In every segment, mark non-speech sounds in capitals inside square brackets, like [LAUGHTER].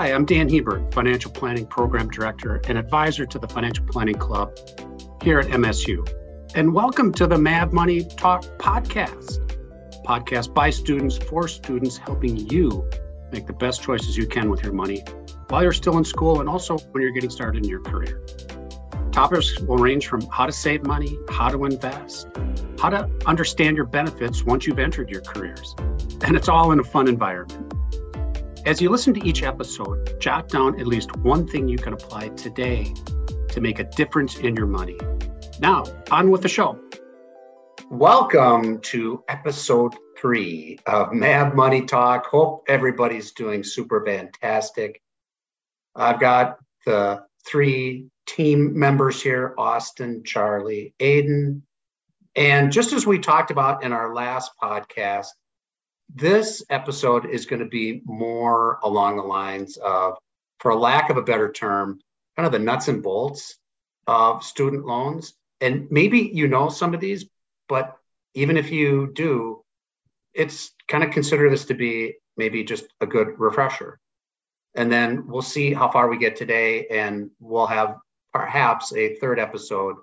Hi, I'm Dan Hebert, Financial Planning Program Director and Advisor to the Financial Planning Club here at MSU. And welcome to the Mad Money Talk podcast. Podcast by students for students, helping you make the best choices you can with your money while you're still in school and also when you're getting started in your career. Topics will range from how to save money, how to invest, how to understand your benefits once you've entered your careers. And it's all in a fun environment. As you listen to each episode, jot down at least one thing you can apply today to make a difference in your money. Now, on with the show. Welcome to episode three of Mad Money Talk. Hope everybody's doing super fantastic. I've got the three team members here Austin, Charlie, Aiden. And just as we talked about in our last podcast, this episode is going to be more along the lines of, for lack of a better term, kind of the nuts and bolts of student loans. And maybe you know some of these, but even if you do, it's kind of consider this to be maybe just a good refresher. And then we'll see how far we get today, and we'll have perhaps a third episode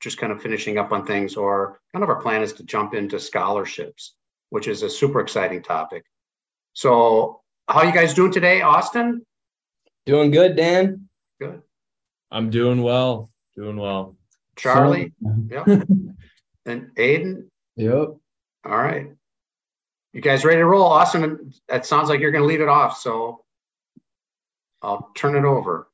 just kind of finishing up on things, or kind of our plan is to jump into scholarships which is a super exciting topic. So, how you guys doing today, Austin? Doing good, Dan. Good. I'm doing well. Doing well. Charlie. [LAUGHS] yep. and Aiden. Yep. All right. You guys ready to roll? Austin, that sounds like you're going to lead it off. So I'll turn it over.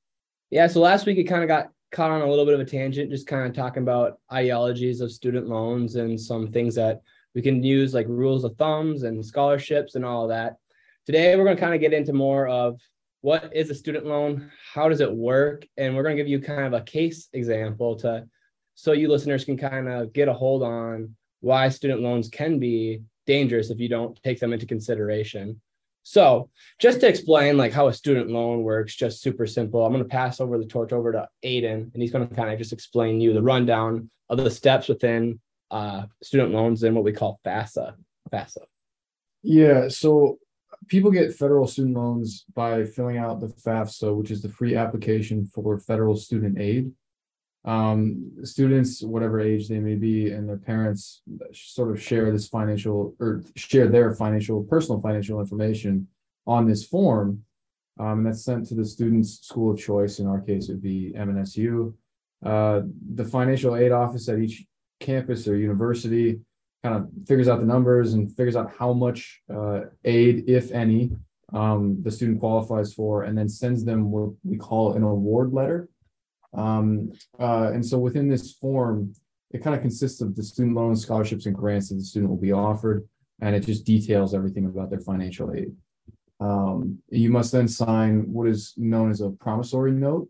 Yeah. So last week it kind of got caught on a little bit of a tangent, just kind of talking about ideologies of student loans and some things that we can use like rules of thumbs and scholarships and all of that. Today, we're going to kind of get into more of what is a student loan, how does it work, and we're going to give you kind of a case example to so you listeners can kind of get a hold on why student loans can be dangerous if you don't take them into consideration. So, just to explain like how a student loan works, just super simple. I'm going to pass over the torch over to Aiden, and he's going to kind of just explain you the rundown of the steps within uh, student loans and what we call FAFSA. FAFSA. Yeah, so people get federal student loans by filling out the FAFSA, which is the free application for federal student aid. Um, students, whatever age they may be, and their parents sort of share this financial or share their financial, personal financial information on this form. Um, and that's sent to the student's school of choice. In our case, it would be MNSU. Uh, the financial aid office at each campus or university, kind of figures out the numbers and figures out how much uh, aid, if any, um, the student qualifies for, and then sends them what we call an award letter. Um, uh, and so within this form, it kind of consists of the student loans, scholarships, and grants that the student will be offered, and it just details everything about their financial aid. Um, you must then sign what is known as a promissory note,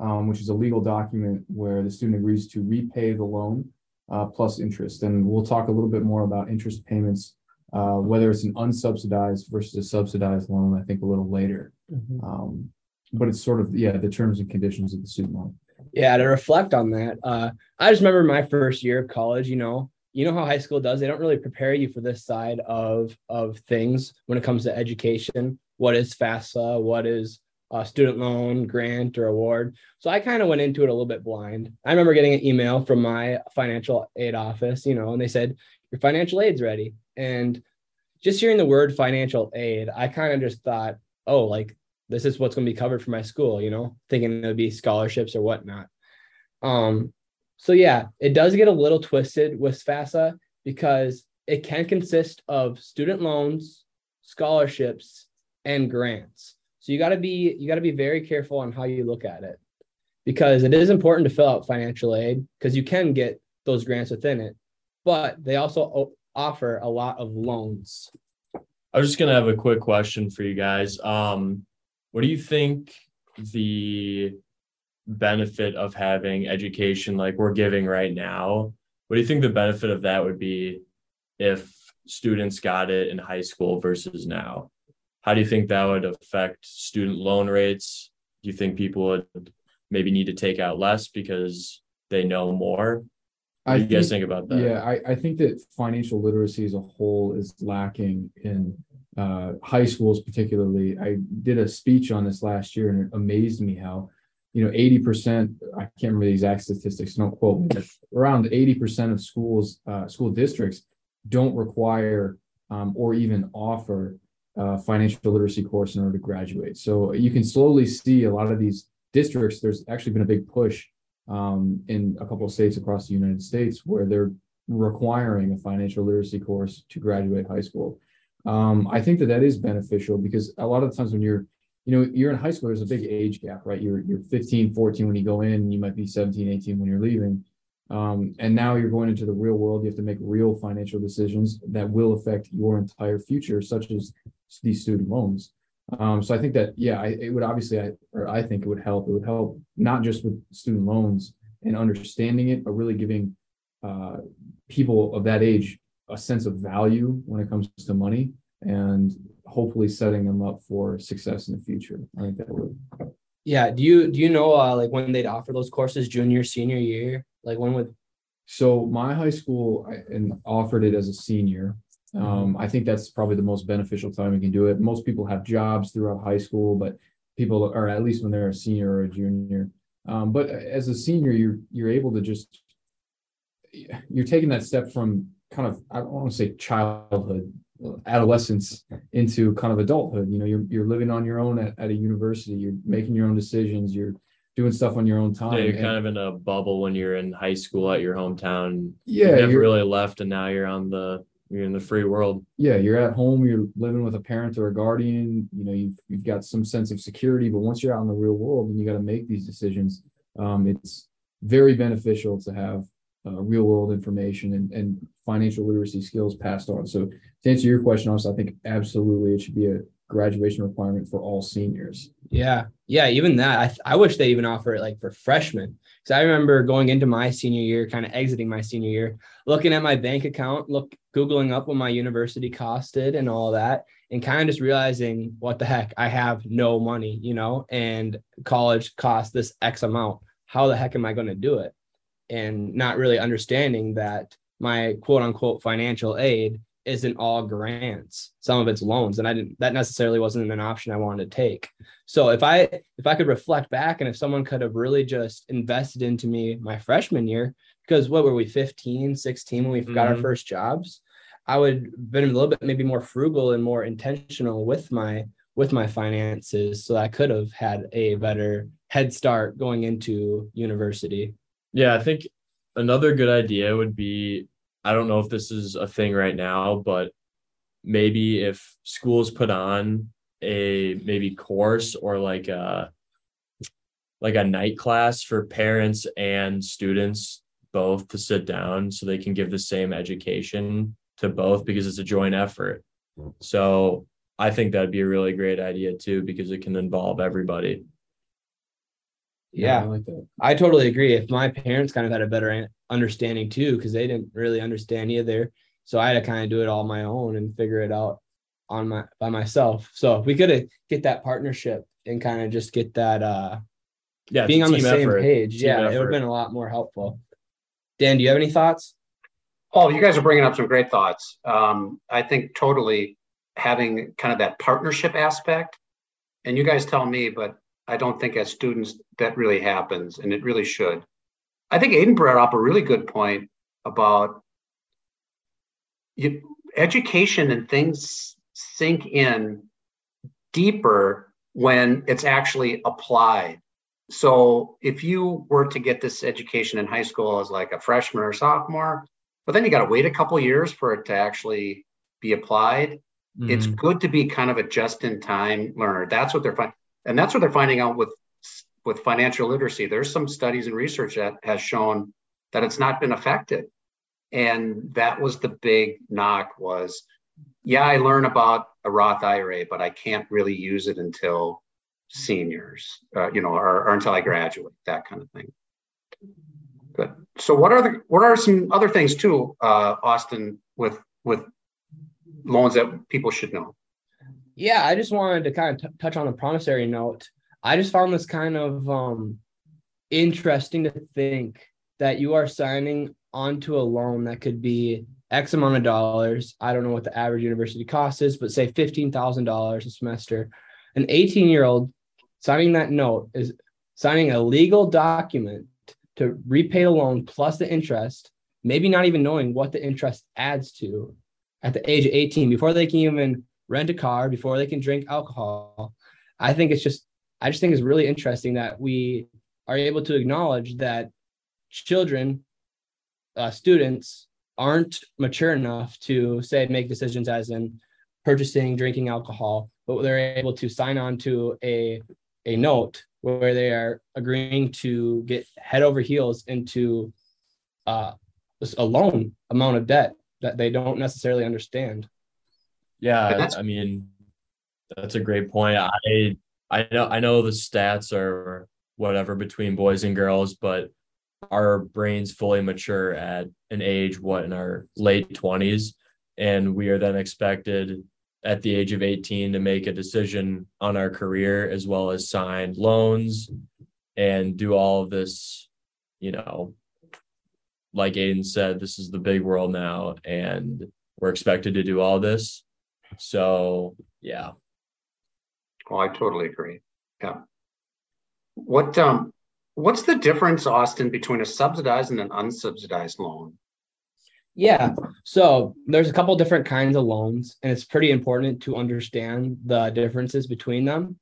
um, which is a legal document where the student agrees to repay the loan uh, plus interest. And we'll talk a little bit more about interest payments, uh, whether it's an unsubsidized versus a subsidized loan, I think a little later. Mm-hmm. Um, but it's sort of, yeah, the terms and conditions of the student loan. Yeah, to reflect on that, uh, I just remember my first year of college, you know, you know how high school does they don't really prepare you for this side of of things when it comes to education what is fafsa what is a student loan grant or award. So I kind of went into it a little bit blind. I remember getting an email from my financial aid office, you know, and they said, Your financial aid's ready. And just hearing the word financial aid, I kind of just thought, oh, like this is what's going to be covered for my school, you know, thinking it would be scholarships or whatnot. Um, so yeah, it does get a little twisted with FAFSA because it can consist of student loans, scholarships, and grants. So you got to be you got to be very careful on how you look at it because it is important to fill out financial aid because you can get those grants within it, but they also offer a lot of loans. I was just gonna have a quick question for you guys. Um, what do you think the benefit of having education like we're giving right now? What do you think the benefit of that would be if students got it in high school versus now? How do you think that would affect student loan rates? Do you think people would maybe need to take out less because they know more? What I do you think, guys think about that? Yeah, I, I think that financial literacy as a whole is lacking in uh, high schools, particularly. I did a speech on this last year, and it amazed me how, you know, 80%, I can't remember the exact statistics, don't quote me, but around 80% of schools, uh, school districts don't require um, or even offer a financial literacy course in order to graduate. So you can slowly see a lot of these districts, there's actually been a big push um, in a couple of states across the United States where they're requiring a financial literacy course to graduate high school. Um, I think that that is beneficial because a lot of the times when you're, you know, you're in high school, there's a big age gap, right? You're, you're 15, 14 when you go in, you might be 17, 18 when you're leaving. Um, and now you're going into the real world. You have to make real financial decisions that will affect your entire future, such as these student loans. Um, so I think that, yeah, I, it would obviously, I, or I think it would help. It would help not just with student loans and understanding it, but really giving uh, people of that age a sense of value when it comes to money and hopefully setting them up for success in the future. I think that would. Yeah. Do you do you know uh, like when they'd offer those courses, junior, senior year? Like when would? So my high school and offered it as a senior. Um, I think that's probably the most beneficial time you can do it. Most people have jobs throughout high school, but people are at least when they're a senior or a junior. Um, but as a senior, you're you're able to just you're taking that step from kind of I don't want to say childhood, adolescence into kind of adulthood. You know, you're you're living on your own at, at a university. You're making your own decisions. You're doing stuff on your own time. Yeah, you're And- kind of in a bubble when you're in high school at your hometown. yeah, you never really left, and now you're on the you're in the free world. yeah, you're at home, you're living with a parent or a guardian, you know, you've, you've got some sense of security, but once you're out in the real world and you got to make these decisions, um, it's very beneficial to have uh, real world information and, and financial literacy skills passed on. So to answer your question, also, I think absolutely it should be a graduation requirement for all seniors. Yeah. Yeah. Even that. I, I wish they even offer it like for freshmen. Cause I remember going into my senior year, kind of exiting my senior year, looking at my bank account, look, Googling up what my university costed and all that, and kind of just realizing what the heck, I have no money, you know, and college costs this X amount. How the heck am I going to do it? And not really understanding that my quote unquote financial aid isn't all grants. Some of it's loans and i didn't that necessarily wasn't an option i wanted to take. So if i if i could reflect back and if someone could have really just invested into me my freshman year because what were we 15 16 when we got our Mhm. first jobs i would been a little bit maybe more frugal and more intentional with my with my finances so i could have had a better head start going into university. Yeah, I think another good idea would be I don't know if this is a thing right now, but maybe if schools put on a maybe course or like a like a night class for parents and students both to sit down so they can give the same education to both because it's a joint effort. Mm. So I think that'd be a really great idea too because it can involve everybody. Yeah I like that. I totally agree. If my parents kind of had a better understanding too, because they didn't really understand either, so I had to kind of do it all my own and figure it out on my by myself. So if we could get that partnership and kind of just get that uh Yeah, being on the team same effort. page, Team yeah, it would have been a lot more helpful. Dan, do you have any thoughts? Oh, you guys are bringing up some great thoughts. Um, I think totally having kind of that partnership aspect, and you guys tell me, but I don't think as students that really happens, and it really should. I think Aiden brought up a really good point about you, education and things sink in deeper when it's actually applied. So if you were to get this education in high school as like a freshman or sophomore, but then you got to wait a couple years for it to actually be applied. It's Mhm. good to be kind of a just-in-time learner. That's what they're finding, and that's what they're finding out with with financial literacy. There's some studies and research that has shown that it's not been affected, and that was the big knock. Was yeah, I learn about a Roth IRA, but I can't really use it until seniors, uh, you know, or, or until I graduate, that kind of thing. Good. So, what are the what are some other things too, uh, Austin, with with loans that people should know? Yeah, I just wanted to kind of t- touch on a promissory note. I just found this kind of um, interesting to think that you are signing onto a loan that could be X amount of dollars. I don't know what the average university cost is, but say $15,000 a semester. An 18 year old signing that note is signing a legal document to repay the loan plus the interest, maybe not even knowing what the interest adds to at the age of 18 before they can even rent a car, before they can drink alcohol. I think it's just, I just think it's really interesting that we are able to acknowledge that children, uh, students aren't mature enough to say make decisions as in purchasing, drinking alcohol, but they're able to sign on to a a note where they are agreeing to get head over heels into uh, a loan amount of debt that they don't necessarily understand. Yeah, I mean, that's a great point. I I know I know the stats are whatever between boys and girls, but our brains fully mature at an age what in our late 20s and we are then expected at the age of 18 to make a decision on our career as well as sign loans and do all of this you know like aiden said this is the big world now and we're expected to do all this so yeah oh i totally agree yeah what um what's the difference austin between a subsidized and an unsubsidized loan yeah. So there's a couple different kinds of loans, and it's pretty important to understand the differences between them.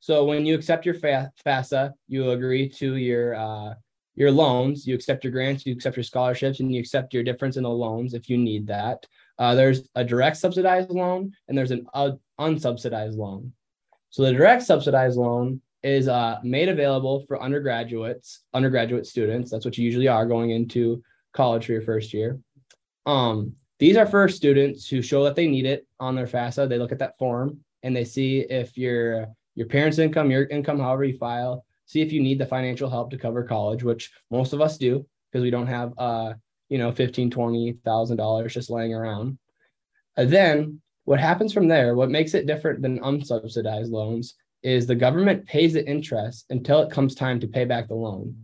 So when you accept your FAFSA, you agree to your uh, your loans, you accept your grants, you accept your scholarships, and you accept your difference in the loans if you need that. Uh, there's a direct subsidized loan, and there's an uh, unsubsidized loan. So the direct subsidized loan is uh, made available for undergraduates, undergraduate students. That's what you usually are going into college for your first year. Um, these are for students who show that they need it on their FAFSA. They look at that form and they see if your your parents' income, your income, however you file, see if you need the financial help to cover college, which most of us do because we don't have uh, you know, fifteen, twenty thousand dollars just laying around. And then what happens from there, what makes it different than unsubsidized loans is the government pays the interest until it comes time to pay back the loan.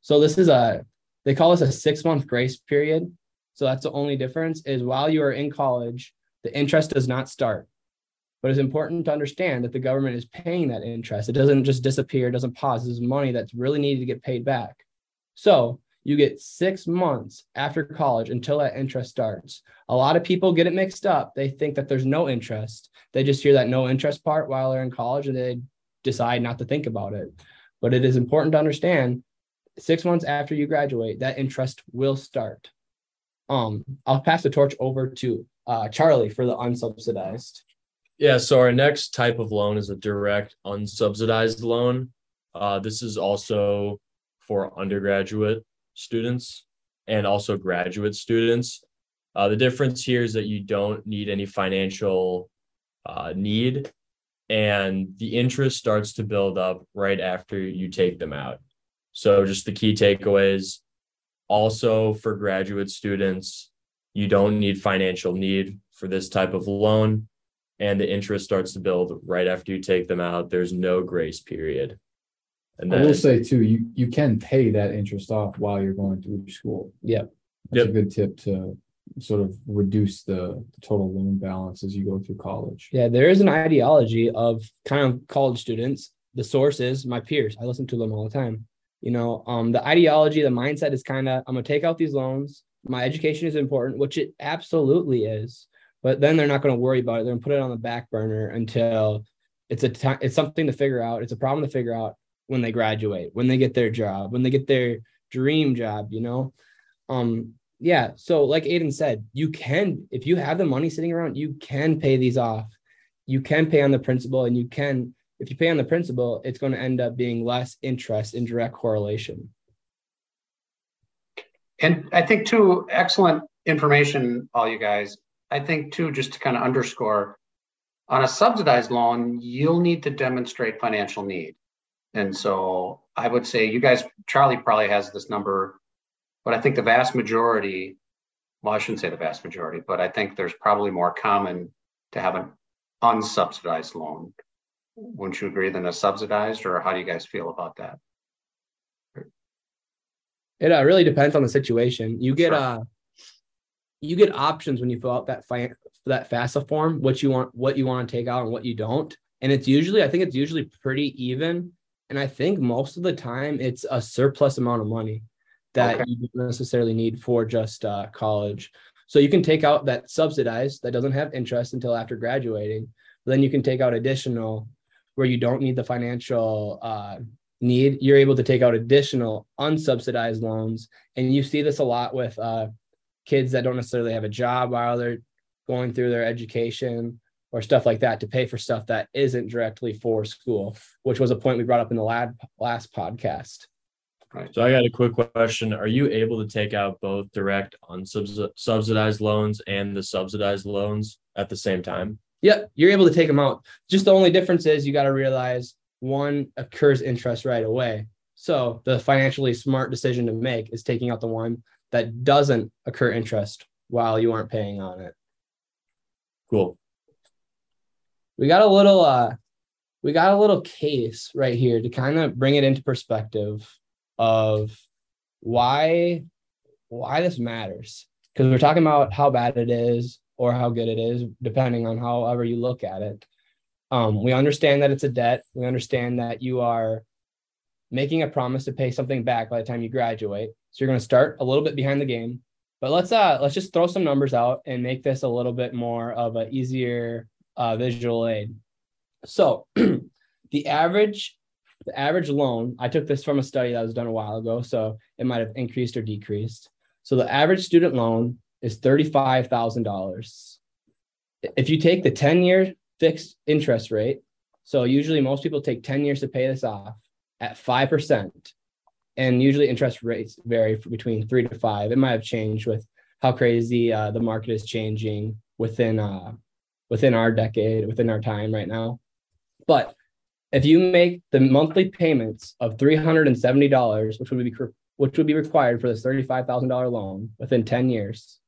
So this is a they call this a six month grace period so that's the only difference is while you are in college, the interest does not start. But it's important to understand that the government is paying that interest. It doesn't just disappear, it doesn't pause. This is money that's really needed to get paid back. So you get six months after college until that interest starts. A lot of people get it mixed up. They think that there's no interest. They just hear that no interest part while they're in college and they decide not to think about it. But it is important to understand six months after you graduate, that interest will start. Um, I'll pass the torch over to uh, Charlie for the unsubsidized. Yeah, so our next type of loan is a direct unsubsidized loan. Uh, this is also for undergraduate students and also graduate students. Uh, the difference here is that you don't need any financial uh, need, and the interest starts to build up right after you take them out. So, just the key takeaways also, for graduate students, you don't need financial need for this type of loan, and the interest starts to build right after you take them out. There's no grace period. And I will say too, you you can pay that interest off while you're going through school. Yep. That's yep. a good tip to sort of reduce the, the, total loan balance as you go through college. Yeah, there is an ideology of kind of college students. The source is my peers. I listen to them all the time. You know, um, the ideology, the mindset is kind of I'm gonna take out these loans. My education is important, which it absolutely is. But then they're not going to worry about it. They're going to put it on the back burner until it's a time. It's something to figure out. It's a problem to figure out when they graduate, when they get their job, when they get their dream job. You know, um, yeah. So like Aiden said, you can if you have the money sitting around, you can pay these off. You can pay on the principal, and you can if you pay on the principal, it's going to end up being less interest in direct correlation. And I think too, excellent information, all you guys. I think too, just to kind of underscore, on a subsidized loan, you'll need to demonstrate financial need. And so I would say you guys, Charlie probably has this number, but I think the vast majority, well, I shouldn't say the vast majority, but I think there's probably more common to have an unsubsidized loan wouldn't you agree, than a subsidized, or how do you guys feel about that? It uh, really depends on the situation. You get sure. uh you get options when you fill out that fi- that FAFSA form, what you want, what you want to take out and what you don't. And it's usually, I think it's usually pretty even. And I think most of the time it's a surplus amount of money that okay. you don't necessarily need for just uh, college. So you can take out that subsidized that doesn't have interest until after graduating. Then you can take out additional where you don't need the financial uh, need. You're able to take out additional unsubsidized loans, and you see this a lot with uh, kids that don't necessarily have a job while they're going through their education or stuff like that to pay for stuff that isn't directly for school, which was a point we brought up in the lad, last podcast. Right. So I got a quick question. Are you able to take out both direct unsubsidized loans and the subsidized loans at the same time? Yep, you're able to take them out. Just the only difference is you got to realize one occurs interest right away. So the financially smart decision to make is taking out the one that doesn't occur interest while you aren't paying on it. Cool. We got a little uh we got a little case right here to kind of bring it into perspective of why why this matters. Because we're talking about how bad it is or how good it is depending on however you look at it. Um, we understand that it's a debt. We understand that you are making a promise to pay something back by the time you graduate. So you're going to start a little bit behind the game. But let's uh let's just throw some numbers out and make this a little bit more of an easier uh, visual aid so [CLEARS THROAT] the average the average loan, I took this from a study that was done a while ago, so it might have increased or decreased. So the average student loan is $35,000. If you take the 10 year fixed interest rate, so usually most people take 10 years to pay this off at 5%. And usually interest rates vary between three to five. It might have changed with how crazy uh, the market is changing within uh, within our decade, within our time right now. But if you make the monthly payments of $370, which would be which would be required for this $35,000 loan within 10 years,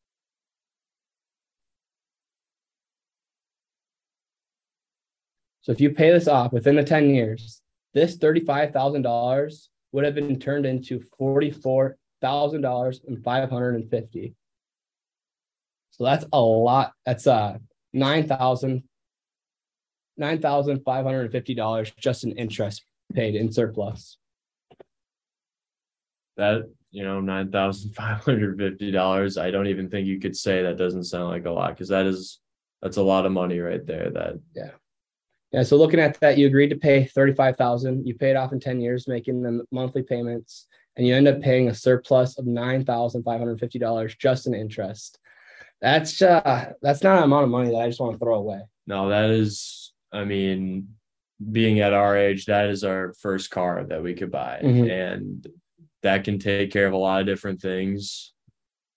So if you pay this off within the 10 years, this $35,000 would have been turned into $44,000 and 550. So that's a lot. That's uh 9,000 nine thousand five hundred and fifty dollars just in interest paid in surplus. That you know nine thousand five hundred fifty dollars. I don't even think you could say that doesn't sound like a lot because that is that's a lot of money right there. That yeah. Yeah, so looking at that, you agreed to pay thirty-five thousand. You paid off in ten years, making the monthly payments, and you end up paying a surplus of nine thousand five hundred fifty dollars just in interest. That's uh, that's not an amount of money that I just want to throw away. No, that is I mean, being at our age, that is our first car that we could buy. Mm-hmm. And that can take care of a lot of different things.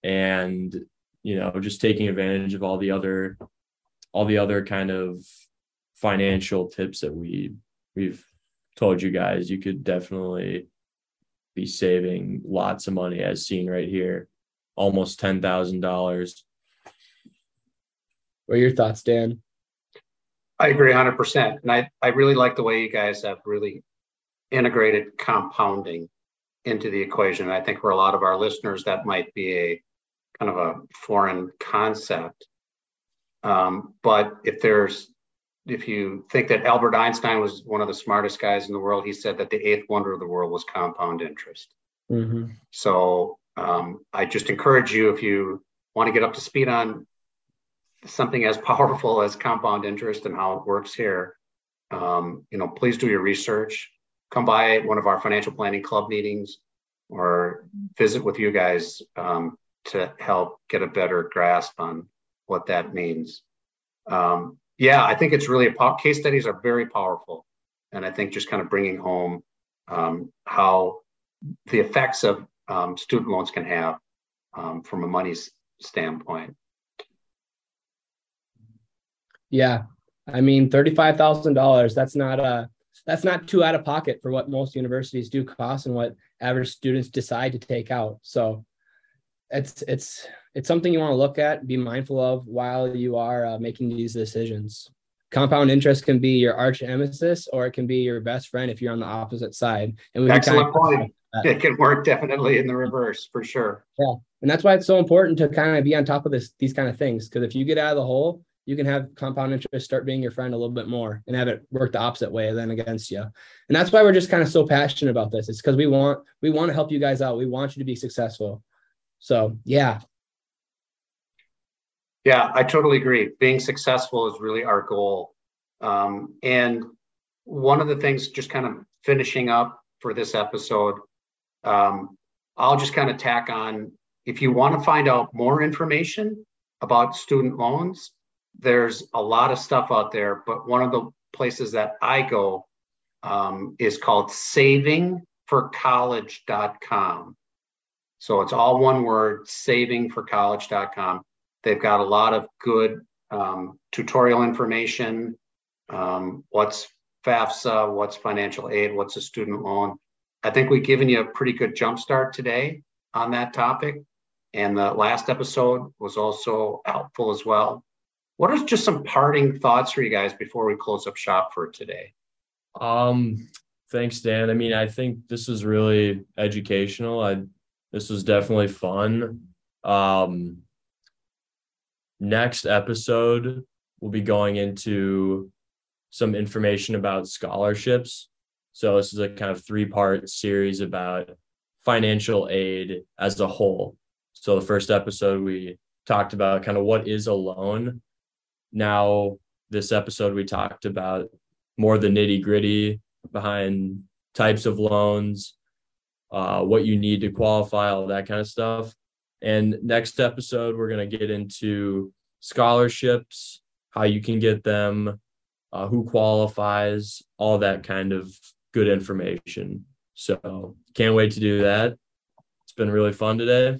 And, you know, just taking advantage of all the other all the other kind of financial tips that we we've told you guys, you could definitely be saving lots of money as seen right here. Almost ten thousand dollars. What are your thoughts, Dan? I agree 100%. And I, I really like the way you guys have really integrated compounding into the equation. I think for a lot of our listeners, that might be a kind of a foreign concept. Um, but if there's, if you think that Albert Einstein was one of the smartest guys in the world, he said that the eighth wonder of the world was compound interest. Mm-hmm. So um, I just encourage you, if you want to get up to speed on something as [LAUGHS] powerful as compound interest and how it works here, um, you know, please do your research. Come by one of our financial planning club meetings or visit with you guys um, to help get a better grasp on what that means. Um, yeah, I think it's really a po- case studies are very powerful, and I think just kind of bringing home um, how the effects of um, student loans can have um, from a money standpoint. Yeah. I mean, $35,000, that's not a, that's not too out of pocket for what most universities do cost and what average students decide to take out. So it's, it's, it's something you want to look at, be mindful of while you are uh, making these decisions. Compound interest can be your arch nemesis, or it can be your best friend if you're on the opposite side. And we excellent point. It can work definitely in the reverse for sure. Yeah, And that's why it's so important to kind of be on top of this these kind of things. Because if you get out of the hole, you can have compound interest start being your friend a little bit more and have it work the opposite way than against you. And that's why we're just kind of so passionate about this. It's because we want we want to help you guys out. We want you to be successful. So yeah. Yeah, I totally agree. Being successful is really our goal. Um, and one of the things, just kind of finishing up for this episode, um, I'll just kind of tack on if you want to find out more information about student loans, there's a lot of stuff out there, but one of the places that I go um, is called savingforcollege.com. So it's all one word, savingforcollege.com. They've got a lot of good um, tutorial information. Um, what's FAFSA? What's financial aid? What's a student loan? I think we've given you a pretty good jump start today on that topic. And the last episode was also helpful as well. What are just some parting thoughts for you guys before we close up shop for today? Um, thanks, Dan. I mean, I think this was really educational. I this was definitely fun. Um, next episode, we'll be going into some information about scholarships. So this is a kind of three part series about financial aid as a whole. So the first episode we talked about kind of what is a loan now this episode we talked about more the nitty gritty behind types of loans uh, what you need to qualify all that kind of stuff. And next episode we're going to get into scholarships how you can get them uh, who qualifies all that kind of good information. So can't wait to do that. It's been really fun today.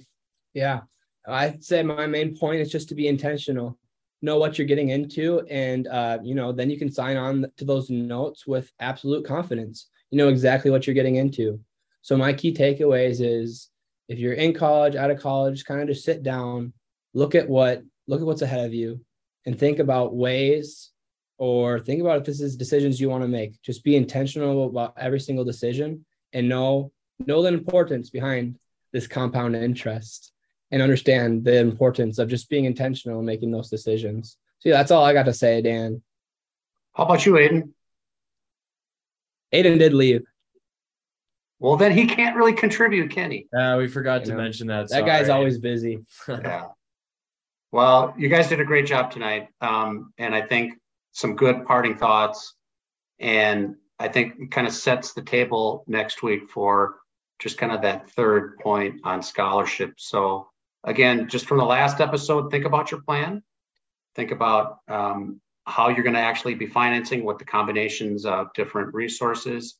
Yeah. I'd say my main point is just to be intentional know what you're getting into and uh, you know then you can sign on to those notes with absolute confidence. You know exactly what you're getting into. So my key takeaways is if you're in college out of college kind of just sit down look at what look at what's ahead of you and think about ways or think about if this is decisions you want to make. Just be intentional about every single decision and know know the importance behind this compound interest and understand the importance of just being intentional and making those decisions. So yeah, that's all I got to say, Dan. How about you, Aiden? Aiden did leave. Well, then he can't really contribute, can he? Yeah, uh, we forgot you to know, mention that. That guy's always busy. [LAUGHS] yeah. Well, you guys did a great job tonight. Um, and I think some good parting thoughts. And I think it kind of sets the table next week for just kind of that third point on scholarship. So again, just from the last episode, think about your plan. Think about um, how you're going to actually be financing, what the combinations of different resources.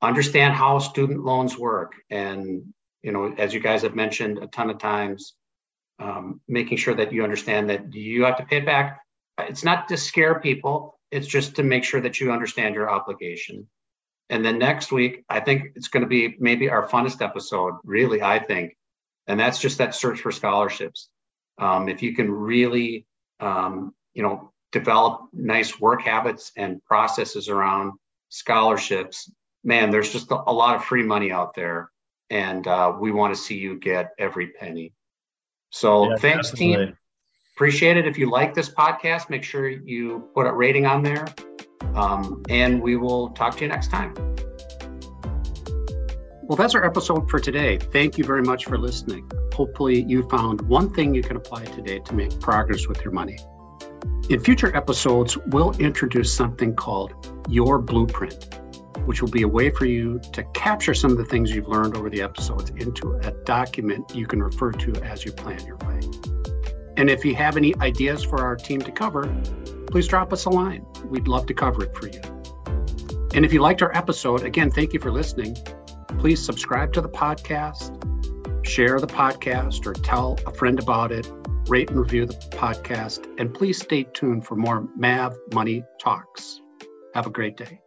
Understand how student loans work, and you know, as you guys have mentioned a ton of times, um, making sure that you understand that you have to pay it back. It's not to scare people; it's just to make sure that you understand your obligation. And then next week, I think it's going to be maybe our funnest episode. Really, I think and that's just that search for scholarships. Um, if you can really, um, you know, develop nice work habits and processes around scholarships, man, there's just a, a lot of free money out there, and uh, we want to see you get every penny. So yeah, thanks, definitely. team. Appreciate it. If you like this podcast, make sure you put a rating on there, um, and we will talk to you next time. Well, that's our episode for today. Thank you very much for listening. Hopefully, you found one thing you can apply today to make progress with your money. In future episodes, we'll introduce something called Your Blueprint, which will be a way for you to capture some of the things you've learned over the episodes into a document you can refer to as you plan your way. And if you have any ideas for our team to cover, please drop us a line. We'd love to cover it for you. And if you liked our episode, again, thank you for listening. Please subscribe to the podcast, share the podcast, or tell a friend about it, rate and review the podcast, and please stay tuned for more MAV Money Talks. Have a great day.